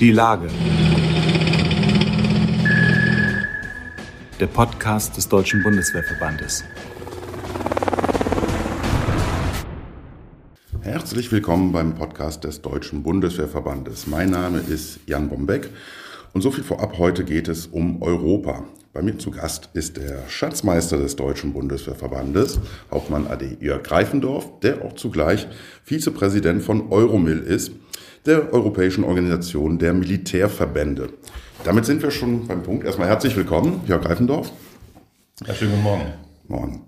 Die Lage. Der Podcast des Deutschen Bundeswehrverbandes. Herzlich willkommen beim Podcast des Deutschen Bundeswehrverbandes. Mein Name ist Jan Bombeck und so viel vorab, heute geht es um Europa. Bei mir zu Gast ist der Schatzmeister des Deutschen Bundeswehrverbandes, Hauptmann AD Jörg Greifendorf, der auch zugleich Vizepräsident von Euromil ist, der Europäischen Organisation der Militärverbände. Damit sind wir schon beim Punkt. Erstmal herzlich willkommen, Jörg Greifendorf. Ja, schönen guten Morgen. Morgen.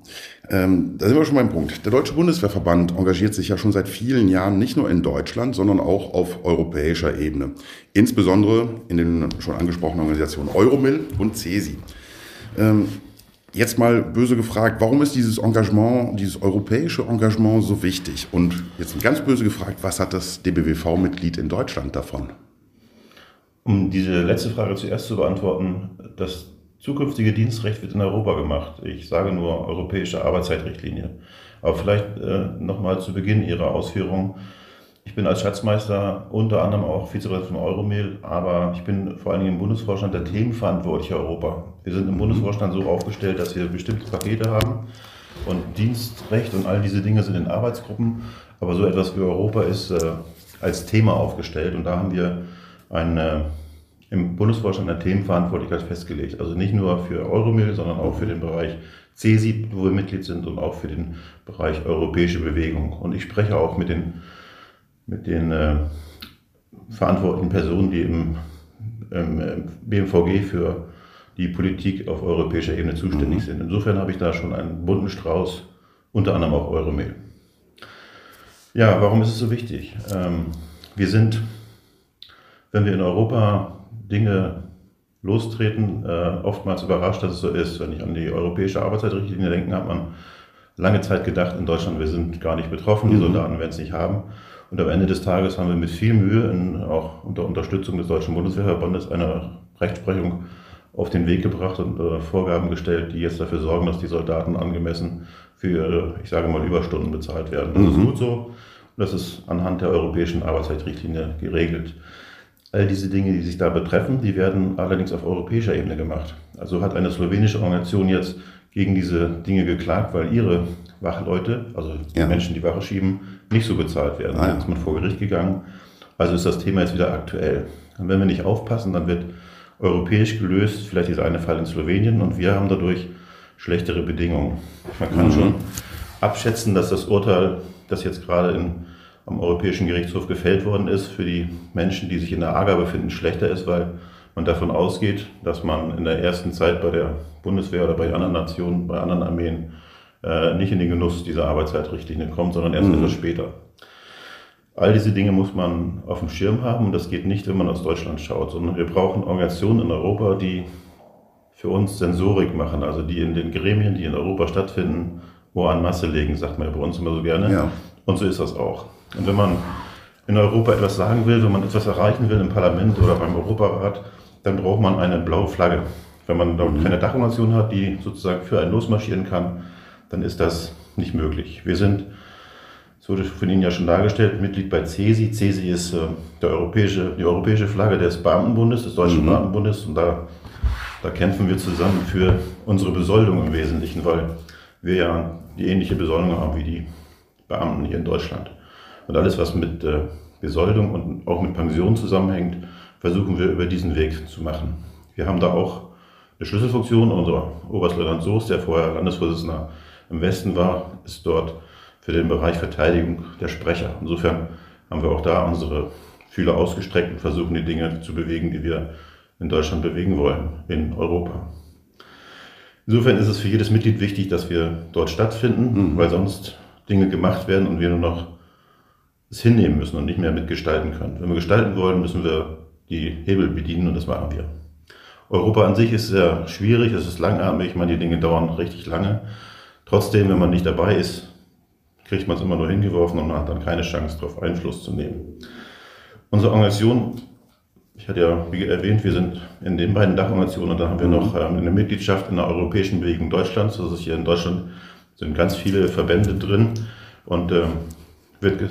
Ähm, da sind wir schon beim Punkt. Der Deutsche Bundeswehrverband engagiert sich ja schon seit vielen Jahren nicht nur in Deutschland, sondern auch auf europäischer Ebene. Insbesondere in den schon angesprochenen Organisationen Euromil und CESI. Ähm, jetzt mal böse gefragt, warum ist dieses Engagement, dieses europäische Engagement so wichtig? Und jetzt ganz böse gefragt, was hat das DBWV-Mitglied in Deutschland davon? Um diese letzte Frage zuerst zu beantworten, das zukünftige Dienstrecht wird in Europa gemacht. Ich sage nur europäische Arbeitszeitrichtlinie. Aber vielleicht äh, nochmal zu Beginn Ihrer Ausführungen. Ich bin als Schatzmeister unter anderem auch Vizepräsident von Euromail, aber ich bin vor allen Dingen im Bundesvorstand der Themenverantwortliche Europa. Wir sind im Bundesvorstand so aufgestellt, dass wir bestimmte Pakete haben und Dienstrecht und all diese Dinge sind in Arbeitsgruppen, aber so etwas wie Europa ist äh, als Thema aufgestellt und da haben wir eine im Bundesvorstand eine Themenverantwortlichkeit festgelegt. Also nicht nur für Euromil, sondern auch für den Bereich CESI, wo wir Mitglied sind, und auch für den Bereich europäische Bewegung. Und ich spreche auch mit den, mit den äh, verantwortlichen Personen, die im, im, BMVG für die Politik auf europäischer Ebene zuständig mhm. sind. Insofern habe ich da schon einen bunten Strauß, unter anderem auch Euromil. Ja, warum ist es so wichtig? Ähm, wir sind, wenn wir in Europa Dinge lostreten, äh, oftmals überrascht, dass es so ist. Wenn ich an die europäische Arbeitszeitrichtlinie denke, hat man lange Zeit gedacht, in Deutschland, wir sind gar nicht betroffen, die mhm. Soldaten werden es nicht haben. Und am Ende des Tages haben wir mit viel Mühe, in, auch unter Unterstützung des Deutschen Bundeswehrverbandes, eine Rechtsprechung auf den Weg gebracht und äh, Vorgaben gestellt, die jetzt dafür sorgen, dass die Soldaten angemessen für ihre, ich sage mal, Überstunden bezahlt werden. Das mhm. ist gut so. Und das ist anhand der europäischen Arbeitszeitrichtlinie geregelt. All diese Dinge, die sich da betreffen, die werden allerdings auf europäischer Ebene gemacht. Also hat eine slowenische Organisation jetzt gegen diese Dinge geklagt, weil ihre Wachleute, also die ja. Menschen, die Wache schieben, nicht so bezahlt werden. Ah, ja. Da ist man vor Gericht gegangen. Also ist das Thema jetzt wieder aktuell. Und wenn wir nicht aufpassen, dann wird europäisch gelöst, vielleicht dieser eine Fall in Slowenien, und wir haben dadurch schlechtere Bedingungen. Man kann mhm. schon abschätzen, dass das Urteil, das jetzt gerade in am Europäischen Gerichtshof gefällt worden ist, für die Menschen, die sich in der AGA befinden, schlechter ist, weil man davon ausgeht, dass man in der ersten Zeit bei der Bundeswehr oder bei anderen Nationen, bei anderen Armeen äh, nicht in den Genuss dieser Arbeitszeitrichtlinie kommt, sondern erst mhm. etwas später. All diese Dinge muss man auf dem Schirm haben und das geht nicht, wenn man aus Deutschland schaut, sondern wir brauchen Organisationen in Europa, die für uns Sensorik machen, also die in den Gremien, die in Europa stattfinden, Ohr an Masse legen, sagt man ja bei uns immer so gerne. Ja. Und so ist das auch. Und wenn man in Europa etwas sagen will, wenn man etwas erreichen will im Parlament oder beim Europarat, dann braucht man eine blaue Flagge. Wenn man dort mhm. keine Dachorganisation hat, die sozusagen für einen losmarschieren kann, dann ist das nicht möglich. Wir sind, es wurde von Ihnen ja schon dargestellt, Mitglied bei CESI. CESI ist äh, der europäische, die europäische Flagge des Beamtenbundes, des Deutschen mhm. Beamtenbundes. Und da, da kämpfen wir zusammen für unsere Besoldung im Wesentlichen, weil wir ja die ähnliche Besoldung haben wie die Beamten hier in Deutschland. Und alles, was mit äh, Besoldung und auch mit Pension zusammenhängt, versuchen wir über diesen Weg zu machen. Wir haben da auch eine Schlüsselfunktion. Unser Oberstleutnant Soos, der vorher Landesvorsitzender im Westen war, ist dort für den Bereich Verteidigung der Sprecher. Insofern haben wir auch da unsere Fühler ausgestreckt und versuchen die Dinge zu bewegen, die wir in Deutschland bewegen wollen, in Europa. Insofern ist es für jedes Mitglied wichtig, dass wir dort stattfinden, mhm. weil sonst Dinge gemacht werden und wir nur noch es hinnehmen müssen und nicht mehr mitgestalten können. Wenn wir gestalten wollen, müssen wir die Hebel bedienen und das machen wir. Europa an sich ist sehr schwierig, es ist langatmig, ich meine, die Dinge dauern richtig lange. Trotzdem, wenn man nicht dabei ist, kriegt man es immer nur hingeworfen und man hat dann keine Chance, darauf Einfluss zu nehmen. Unsere Organisation, ich hatte ja wie erwähnt, wir sind in den beiden Dachorganisationen und da haben wir noch ähm, eine Mitgliedschaft in der Europäischen Bewegung Deutschlands. Das ist hier in Deutschland sind ganz viele Verbände drin und ähm, wird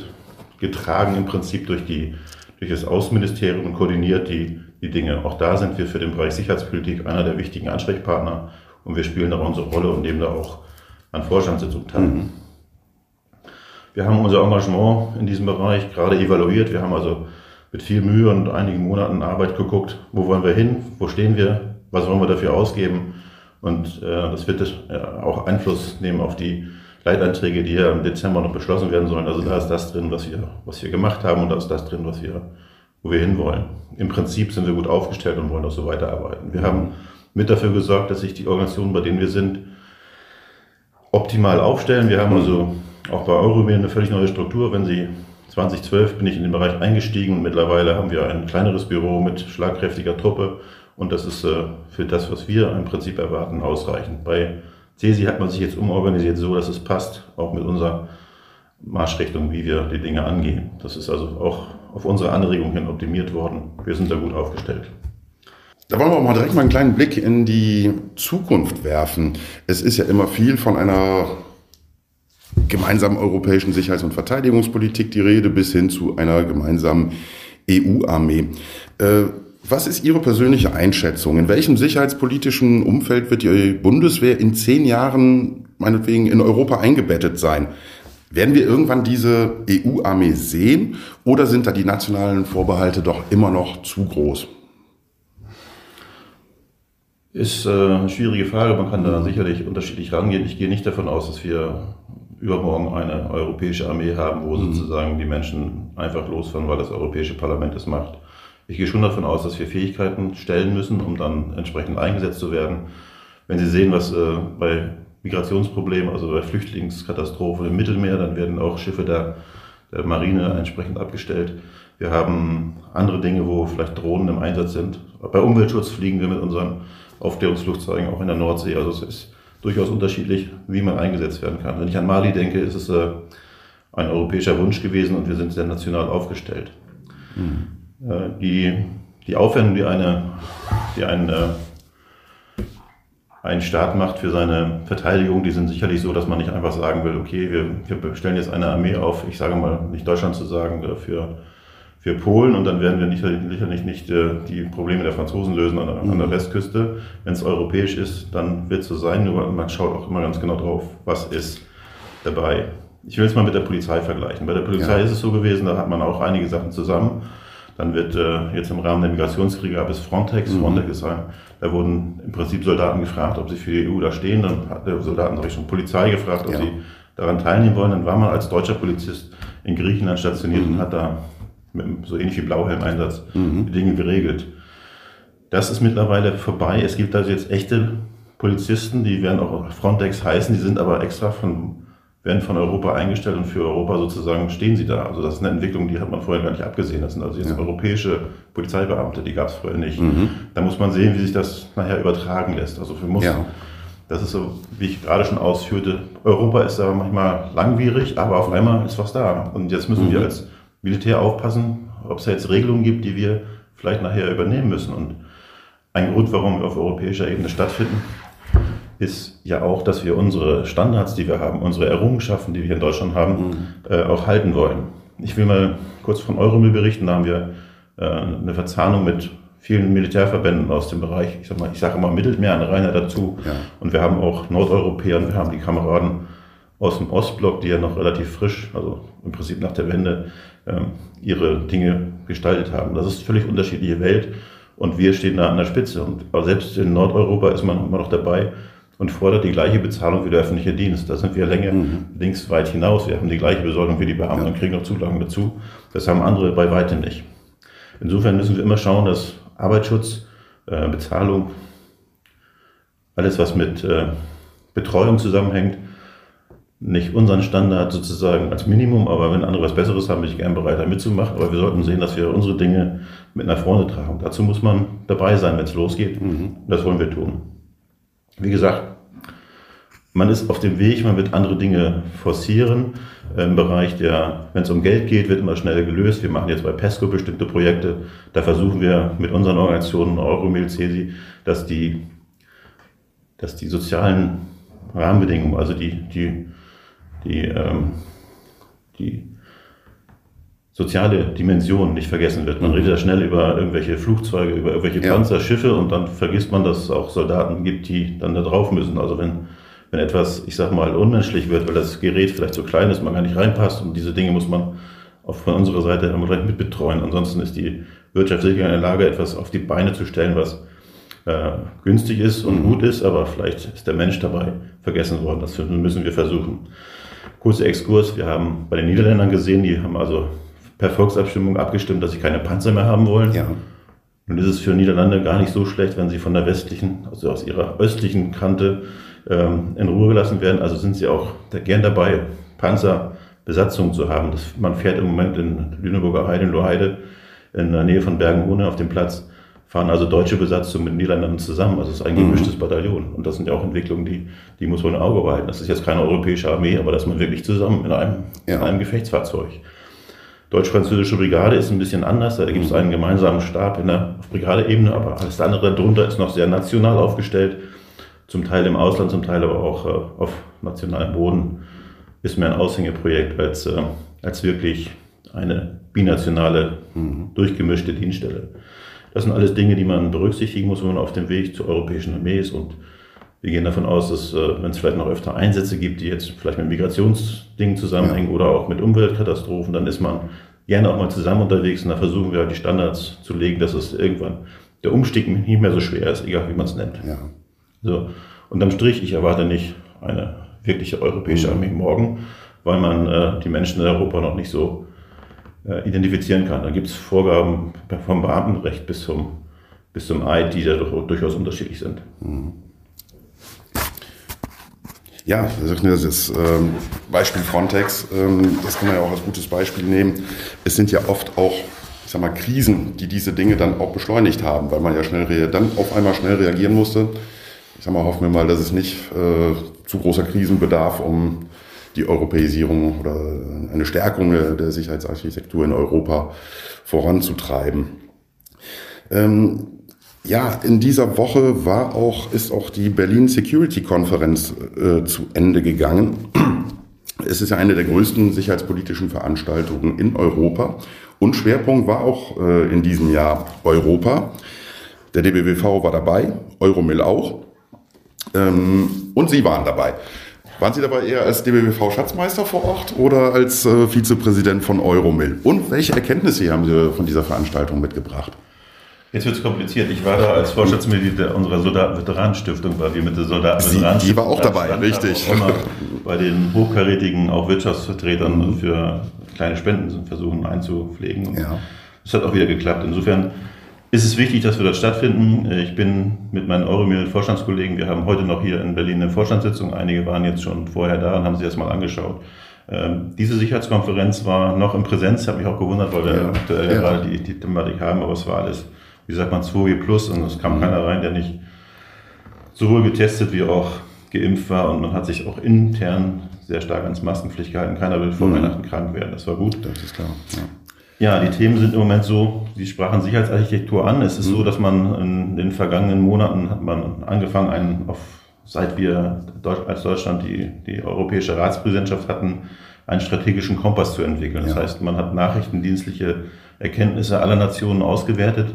getragen im Prinzip durch die, durch das Außenministerium und koordiniert die, die Dinge. Auch da sind wir für den Bereich Sicherheitspolitik einer der wichtigen Ansprechpartner und wir spielen da unsere Rolle und nehmen da auch an Vorstandssitzungen teil. Mhm. Wir haben unser Engagement in diesem Bereich gerade evaluiert. Wir haben also mit viel Mühe und einigen Monaten Arbeit geguckt, wo wollen wir hin, wo stehen wir, was wollen wir dafür ausgeben. Und äh, das wird äh, auch Einfluss nehmen auf die Leitanträge, die ja im Dezember noch beschlossen werden sollen. Also da ist das drin, was wir, was wir gemacht haben und da ist das drin, was wir, wo wir hinwollen. Im Prinzip sind wir gut aufgestellt und wollen auch so weiterarbeiten. Wir haben mit dafür gesorgt, dass sich die Organisationen, bei denen wir sind, optimal aufstellen. Wir haben also auch bei Euromail eine völlig neue Struktur. Wenn Sie 2012 bin ich in den Bereich eingestiegen mittlerweile haben wir ein kleineres Büro mit schlagkräftiger Truppe und das ist äh, für das, was wir im Prinzip erwarten, ausreichend. Bei CESI hat man sich jetzt umorganisiert, so dass es passt, auch mit unserer Marschrichtung, wie wir die Dinge angehen. Das ist also auch auf unsere Anregung hin optimiert worden. Wir sind da gut aufgestellt. Da wollen wir auch mal direkt mal einen kleinen Blick in die Zukunft werfen. Es ist ja immer viel von einer gemeinsamen europäischen Sicherheits- und Verteidigungspolitik die Rede bis hin zu einer gemeinsamen EU-Armee. Äh, was ist Ihre persönliche Einschätzung? In welchem sicherheitspolitischen Umfeld wird die Bundeswehr in zehn Jahren meinetwegen in Europa eingebettet sein? Werden wir irgendwann diese EU-Armee sehen oder sind da die nationalen Vorbehalte doch immer noch zu groß? Ist äh, eine schwierige Frage. Man kann da sicherlich unterschiedlich rangehen. Ich gehe nicht davon aus, dass wir übermorgen eine europäische Armee haben, wo mhm. sozusagen die Menschen einfach losfahren, weil das Europäische Parlament es macht. Ich gehe schon davon aus, dass wir Fähigkeiten stellen müssen, um dann entsprechend eingesetzt zu werden. Wenn Sie sehen, was äh, bei Migrationsproblemen, also bei Flüchtlingskatastrophen im Mittelmeer, dann werden auch Schiffe der, der Marine entsprechend abgestellt. Wir haben andere Dinge, wo vielleicht Drohnen im Einsatz sind. Bei Umweltschutz fliegen wir mit unseren Aufklärungsflugzeugen auch in der Nordsee. Also es ist durchaus unterschiedlich, wie man eingesetzt werden kann. Wenn ich an Mali denke, ist es äh, ein europäischer Wunsch gewesen und wir sind sehr national aufgestellt. Mhm. Die, die Aufwendung, die, eine, die ein, äh, ein Staat macht für seine Verteidigung, die sind sicherlich so, dass man nicht einfach sagen will, okay, wir, wir stellen jetzt eine Armee auf, ich sage mal, nicht Deutschland zu sagen, für für Polen und dann werden wir sicherlich nicht äh, die Probleme der Franzosen lösen an, an der mhm. Westküste. Wenn es europäisch ist, dann wird es so sein, nur man schaut auch immer ganz genau drauf, was ist dabei. Ich will es mal mit der Polizei vergleichen. Bei der Polizei ja. ist es so gewesen, da hat man auch einige Sachen zusammen. Dann wird äh, jetzt im Rahmen der Migrationskriege gab es Frontex. Mhm. Frontex ist ein, da wurden im Prinzip Soldaten gefragt, ob sie für die EU da stehen. Dann hat der Soldaten Richtung Polizei gefragt, ob ja. sie daran teilnehmen wollen. Dann war man als deutscher Polizist in Griechenland stationiert mhm. und hat da mit so ähnlich wie Blauhelm-Einsatz mhm. die Dinge geregelt. Das ist mittlerweile vorbei. Es gibt also jetzt echte Polizisten, die werden auch Frontex heißen, die sind aber extra von, werden von Europa eingestellt und für Europa sozusagen stehen sie da. Also das ist eine Entwicklung, die hat man vorher gar nicht abgesehen. Das sind also jetzt ja. europäische Polizeibeamte, die gab es vorher nicht. Mhm. Da muss man sehen, wie sich das nachher übertragen lässt. Also für muss, ja. das ist so, wie ich gerade schon ausführte, Europa ist da manchmal langwierig, aber auf einmal ist was da. Und jetzt müssen mhm. wir als Militär aufpassen, ob es da jetzt Regelungen gibt, die wir vielleicht nachher übernehmen müssen. Und ein Grund, warum wir auf europäischer Ebene stattfinden, ist ja auch, dass wir unsere Standards, die wir haben, unsere Errungenschaften, die wir in Deutschland haben, mhm. äh, auch halten wollen. Ich will mal kurz von Euromil berichten. Da haben wir äh, eine Verzahnung mit vielen Militärverbänden aus dem Bereich, ich sag mal, ich sage mal Mittelmeer, eine Rainer dazu. Ja. Und wir haben auch Nordeuropäer und wir haben die Kameraden aus dem Ostblock, die ja noch relativ frisch, also im Prinzip nach der Wende, ähm, ihre Dinge gestaltet haben. Das ist eine völlig unterschiedliche Welt und wir stehen da an der Spitze. Und selbst in Nordeuropa ist man immer noch dabei und fordert die gleiche Bezahlung wie der öffentliche Dienst. Da sind wir länger mhm. links weit hinaus. Wir haben die gleiche Besorgung wie die Beamten ja. und kriegen noch Zulagen dazu. Das haben andere bei weitem nicht. Insofern müssen wir immer schauen, dass Arbeitsschutz, äh, Bezahlung, alles was mit äh, Betreuung zusammenhängt, nicht unseren Standard sozusagen als Minimum, aber wenn andere was Besseres haben, bin ich gern bereit, da mitzumachen. Aber wir sollten sehen, dass wir unsere Dinge mit nach vorne tragen. Dazu muss man dabei sein, wenn es losgeht. Mhm. Das wollen wir tun. Wie gesagt, man ist auf dem Weg, man wird andere Dinge forcieren. Im Bereich der, wenn es um Geld geht, wird immer schneller gelöst. Wir machen jetzt bei PESCO bestimmte Projekte. Da versuchen wir mit unseren Organisationen, Euromil, CESI, dass die, dass die sozialen Rahmenbedingungen, also die, die die, ähm, die soziale Dimension nicht vergessen wird. Man redet ja schnell über irgendwelche Flugzeuge, über irgendwelche Ja. Panzer, Schiffe und dann vergisst man, dass es auch Soldaten gibt, die dann da drauf müssen. Also wenn, wenn etwas, ich sag mal, unmenschlich wird, weil das Gerät vielleicht so klein ist, man gar nicht reinpasst und diese Dinge muss man auch von unserer Seite immer gleich mit betreuen. Ansonsten ist die Wirtschaft sicher in der Lage, etwas auf die Beine zu stellen, was äh, günstig ist und gut ist, aber vielleicht ist der Mensch dabei vergessen worden. Das müssen wir versuchen. Kurzer Exkurs, wir haben bei den Niederländern gesehen, die haben also per Volksabstimmung abgestimmt, dass sie keine Panzer mehr haben wollen. Ja. Nun ist es für Niederlande gar nicht so schlecht, wenn sie von der westlichen, also aus ihrer östlichen Kante ähm, in Ruhe gelassen werden. Also sind sie auch gern dabei, Panzerbesatzungen zu haben. Das, man fährt im Moment in Lüneburger Heide, in Loheide, in der Nähe von Bergen-Ohne auf dem Platz, fahren also deutsche Besatzungen mit Niederländern zusammen. Also es ist ein gemischtes Bataillon. Und das sind ja auch Entwicklungen, die, die muss man im Auge behalten. Das ist jetzt keine europäische Armee, aber dass man wirklich zusammen in einem, Ja. in einem Gefechtsfahrzeug. Deutsch-französische Brigade ist ein bisschen anders. Da gibt es einen gemeinsamen Stab in der auf Brigadeebene, aber alles andere darunter ist noch sehr national aufgestellt. Zum Teil im Ausland, zum Teil aber auch äh, auf nationalem Boden. Ist mehr ein Aushängeprojekt als, äh, als wirklich eine binationale, durchgemischte Dienststelle. Das sind alles Dinge, die man berücksichtigen muss, wenn man auf dem Weg zur europäischen Armee ist. Und wir gehen davon aus, dass äh, wenn es vielleicht noch öfter Einsätze gibt, die jetzt vielleicht mit Migrationsdingen zusammenhängen oder auch mit Umweltkatastrophen, dann ist man gerne auch mal zusammen unterwegs und da versuchen wir halt die Standards zu legen, dass es irgendwann der Umstieg nicht mehr so schwer ist, egal wie man es nennt. Ja. So. Unterm Strich, ich erwarte nicht eine wirkliche europäische Armee morgen, weil man äh, die Menschen in Europa noch nicht so äh, identifizieren kann. Da gibt es Vorgaben vom Beamtenrecht bis zum, bis zum Eid, die da durchaus unterschiedlich sind. Ja, das ähm, Beispiel Frontex, ähm, das kann man ja auch als gutes Beispiel nehmen. Es sind ja oft auch, ich sag mal, Krisen, die diese Dinge dann auch beschleunigt haben, weil man ja schnell dann auf einmal schnell reagieren musste. Ich sag mal, hoffen wir mal, dass es nicht äh, zu großer Krisen bedarf, um die Europäisierung oder eine Stärkung der Sicherheitsarchitektur in Europa voranzutreiben. Ähm, ja, in dieser Woche war auch, ist auch die Berlin Security Konferenz äh, zu Ende gegangen. Es ist ja eine der größten sicherheitspolitischen Veranstaltungen in Europa. Und Schwerpunkt war auch äh, in diesem Jahr Europa. Der DBWV war dabei, Euromil auch. Ähm, und Sie waren dabei. Waren Sie dabei eher als DBWV-Schatzmeister vor Ort oder als äh, Vizepräsident von Euromil? Und welche Erkenntnisse haben Sie von dieser Veranstaltung mitgebracht? Jetzt wird es kompliziert. Ich war da als Vorstandsmitglied unserer Soldaten-Veteranen-Stiftung, weil wir mit der Sie- soldaten die war auch dabei, richtig. Immer bei den hochkarätigen, auch Wirtschaftsvertretern Mhm. für kleine Spenden versuchen einzupflegen. Ja. Das hat auch wieder geklappt. Insofern ist es wichtig, dass wir dort stattfinden. Ich bin mit meinen Euromil-Vorstandskollegen, wir haben heute noch hier in Berlin eine Vorstandssitzung. Einige waren jetzt schon vorher da und haben sich das mal angeschaut. Ähm, Diese Sicherheitskonferenz war noch in Präsenz. Habe mich auch gewundert, weil wir Ja. aktuell Ja. gerade die, die Thematik haben, aber es war alles, wie sagt man, 2G plus und es kam keiner rein, der nicht sowohl getestet wie auch geimpft war und man hat sich auch intern sehr stark ans Maskenpflicht gehalten. Keiner will vor Weihnachten krank werden. Das war gut. Das ist klar. Ja. Ja, die Themen sind im Moment so, Sie sprachen Sicherheitsarchitektur an. Es ist so, dass man in den vergangenen Monaten hat man angefangen, einen auf, seit wir als Deutschland die, die europäische Ratspräsidentschaft hatten, einen strategischen Kompass zu entwickeln. Das Ja. heißt, man hat nachrichtendienstliche Erkenntnisse aller Nationen ausgewertet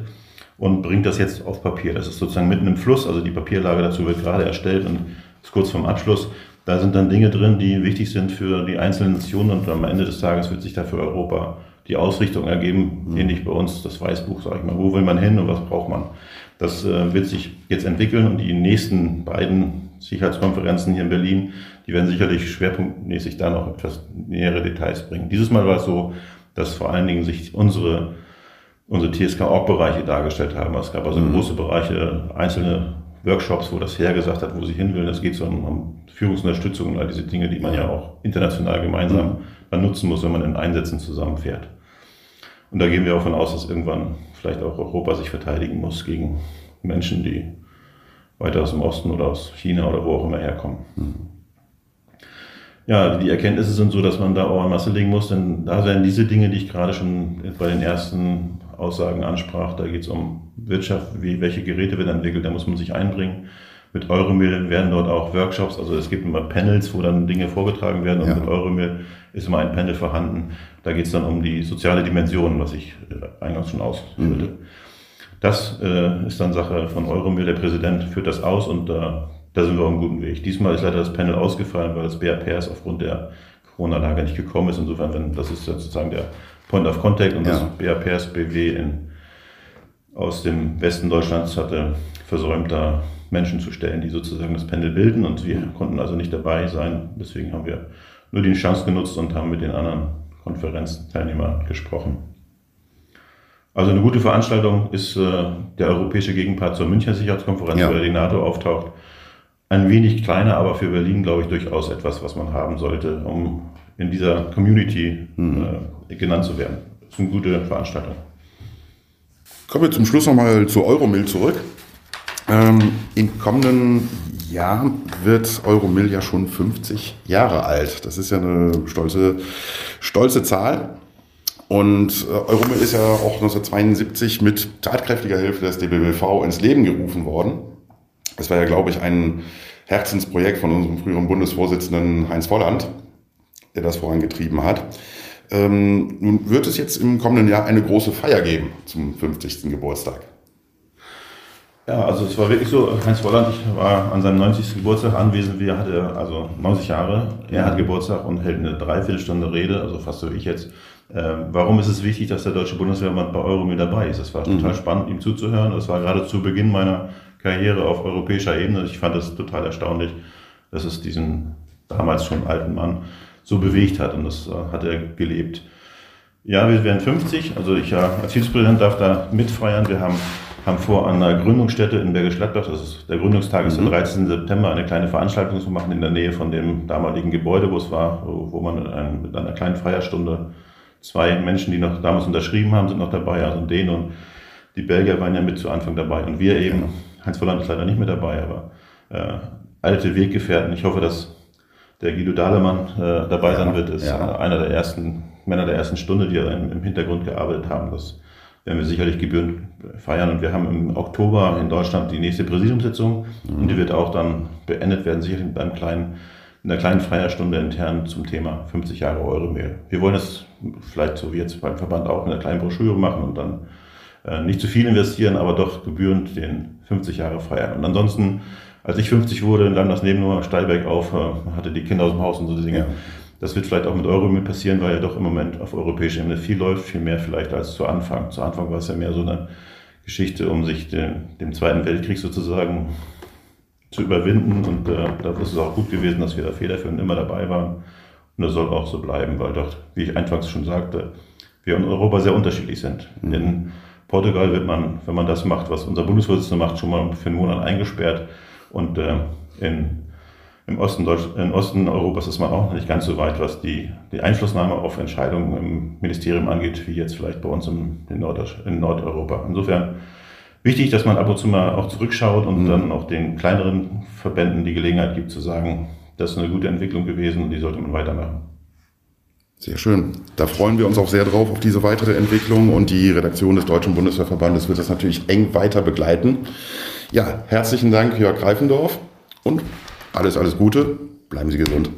und bringt das jetzt auf Papier. Das ist sozusagen mitten im Fluss, also die Papierlage dazu wird gerade erstellt und ist kurz vorm Abschluss. Da sind dann Dinge drin, die wichtig sind für die einzelnen Nationen und am Ende des Tages wird sich da für Europa die Ausrichtung ergeben, ähnlich bei uns das Weißbuch, sage ich mal, wo will man hin und was braucht man. Das äh, wird sich jetzt entwickeln und die nächsten beiden Sicherheitskonferenzen hier in Berlin, die werden sicherlich schwerpunktmäßig da noch etwas nähere Details bringen. Dieses Mal war es so, dass vor allen Dingen sich unsere unsere TSK-Org-Bereiche dargestellt haben. Es gab also große Bereiche, einzelne Workshops, wo das Heer gesagt hat, wo sie hin will. Das geht so um, um Führungsunterstützung und all diese Dinge, die man ja auch international gemeinsam dann nutzen muss, wenn man in Einsätzen zusammenfährt. Und da gehen wir auch von aus, dass irgendwann vielleicht auch Europa sich verteidigen muss gegen Menschen, die weiter aus dem Osten oder aus China oder wo auch immer herkommen. Ja, die Erkenntnisse sind so, dass man da auch an Masse legen muss, denn da werden diese Dinge, die ich gerade schon bei den ersten Aussagen ansprach, da geht es um Wirtschaft, wie, welche Geräte werden entwickelt, da muss man sich einbringen. Mit Euromail werden dort auch Workshops, also es gibt immer Panels, wo dann Dinge vorgetragen werden und Ja. mit Euromail ist immer ein Panel vorhanden. Da geht es dann um die soziale Dimension, was ich äh, eingangs schon ausführte. Das äh, ist dann Sache von Euromail. Der Präsident führt das aus und äh, da sind wir auf einem guten Weg. Diesmal ist leider das Panel ausgefallen, weil das BAPS aufgrund der Corona-Lage nicht gekommen ist. Insofern, wenn, das ist sozusagen der Point of Contact und das Ja. BAPS BW in, aus dem Westen Deutschlands hatte versäumt, da Menschen zu stellen, die sozusagen das Panel bilden und wir konnten also nicht dabei sein. Deswegen haben wir nur die Chance genutzt und haben mit den anderen Konferenzteilnehmern gesprochen. Also eine gute Veranstaltung ist äh, der europäische Gegenpart zur Münchner Sicherheitskonferenz, Ja. wo ja die NATO auftaucht. Ein wenig kleiner, aber für Berlin, glaube ich, durchaus etwas, was man haben sollte, um in dieser Community äh, genannt zu werden. Das ist eine gute Veranstaltung. Kommen wir zum Schluss nochmal zu Euromil zurück. Ähm, Im kommenden Jahr wird Euromil ja schon 50 Jahre alt. Das ist ja eine stolze, stolze Zahl. Und äh, Euromil ist ja auch 1972 mit tatkräftiger Hilfe des DBWV ins Leben gerufen worden. Das war ja, glaube ich, ein Herzensprojekt von unserem früheren Bundesvorsitzenden Heinz Volland, der das vorangetrieben hat. Ähm, nun wird es jetzt im kommenden Jahr eine große Feier geben zum 50. Geburtstag. Ja, also es war wirklich so, Heinz Volland, ich war an seinem 90. Geburtstag anwesend, wir hatte also 90 Jahre, er hat Geburtstag und hält eine Dreiviertelstunde Rede, also fast so wie ich jetzt. Ähm, warum ist es wichtig, dass der Deutsche Bundeswehrmann bei Euro mit dabei ist? Es war total spannend, ihm zuzuhören. Das war gerade zu Beginn meiner Karriere auf europäischer Ebene. Ich fand es total erstaunlich, dass es diesen damals schon alten Mann so bewegt hat und das äh, hat er gelebt. Ja, wir werden 50. Also ich als Vizepräsident darf da mitfeiern. Wir haben, haben vor, an einer Gründungsstätte in Bergisch Gladbach, das ist der Gründungstag ist der 13. September, eine kleine Veranstaltung zu machen in der Nähe von dem damaligen Gebäude, wo es war, wo, man in einem, mit einer kleinen Feierstunde zwei Menschen, die noch damals unterschrieben haben, sind noch dabei, also den und die Belgier waren ja mit zu Anfang dabei und wir eben, Heinz Volland ist leider nicht mit dabei, aber äh, alte Weggefährten. Ich hoffe, dass der Guido Dahlemann äh, dabei sein wird, ist ja. einer der ersten Männer der ersten Stunde, die im, im Hintergrund gearbeitet haben. Das werden wir sicherlich gebührend feiern. Und wir haben im Oktober in Deutschland die nächste Präsidiumssitzung und die wird auch dann beendet werden, sicherlich mit einem kleinen, in einer kleinen Feierstunde intern zum Thema 50 Jahre Euromail. Wir wollen es vielleicht so wie jetzt beim Verband auch in einer kleinen Broschüre machen und dann nicht zu viel investieren, aber doch gebührend den 50 Jahre feiern. Und ansonsten, als ich 50 wurde, nahm das neben nur Steilberg auf, äh, hatte die Kinder aus dem Haus und so Dinge. Ja. Das wird vielleicht auch mit Euromail passieren, weil ja doch im Moment auf europäischer Ebene viel läuft, viel mehr vielleicht als zu Anfang. Zu Anfang war es ja mehr so eine Geschichte, um sich den, dem Zweiten Weltkrieg sozusagen zu überwinden. Und äh, da ist es auch gut gewesen, dass wir da federführend immer dabei waren. Und das soll auch so bleiben, weil doch, wie ich anfangs schon sagte, wir in Europa sehr unterschiedlich sind. In Portugal wird man, wenn man das macht, was unser Bundesvorsitzender macht, schon mal für einen Monat eingesperrt. Und äh, in, im Osten, Deutsch, im Osten Europas ist man auch nicht ganz so weit, was die, die Einflussnahme auf Entscheidungen im Ministerium angeht, wie jetzt vielleicht bei uns im, in, Nord, in Nordeuropa. Insofern wichtig, dass man ab und zu mal auch zurückschaut und dann auch den kleineren Verbänden die Gelegenheit gibt zu sagen, das ist eine gute Entwicklung gewesen und die sollte man weitermachen. Sehr schön. Da freuen wir uns auch sehr drauf auf diese weitere Entwicklung und die Redaktion des Deutschen Bundeswehrverbandes wird das natürlich eng weiter begleiten. Ja, herzlichen Dank, Jörg Greifendorf und alles, alles Gute. Bleiben Sie gesund.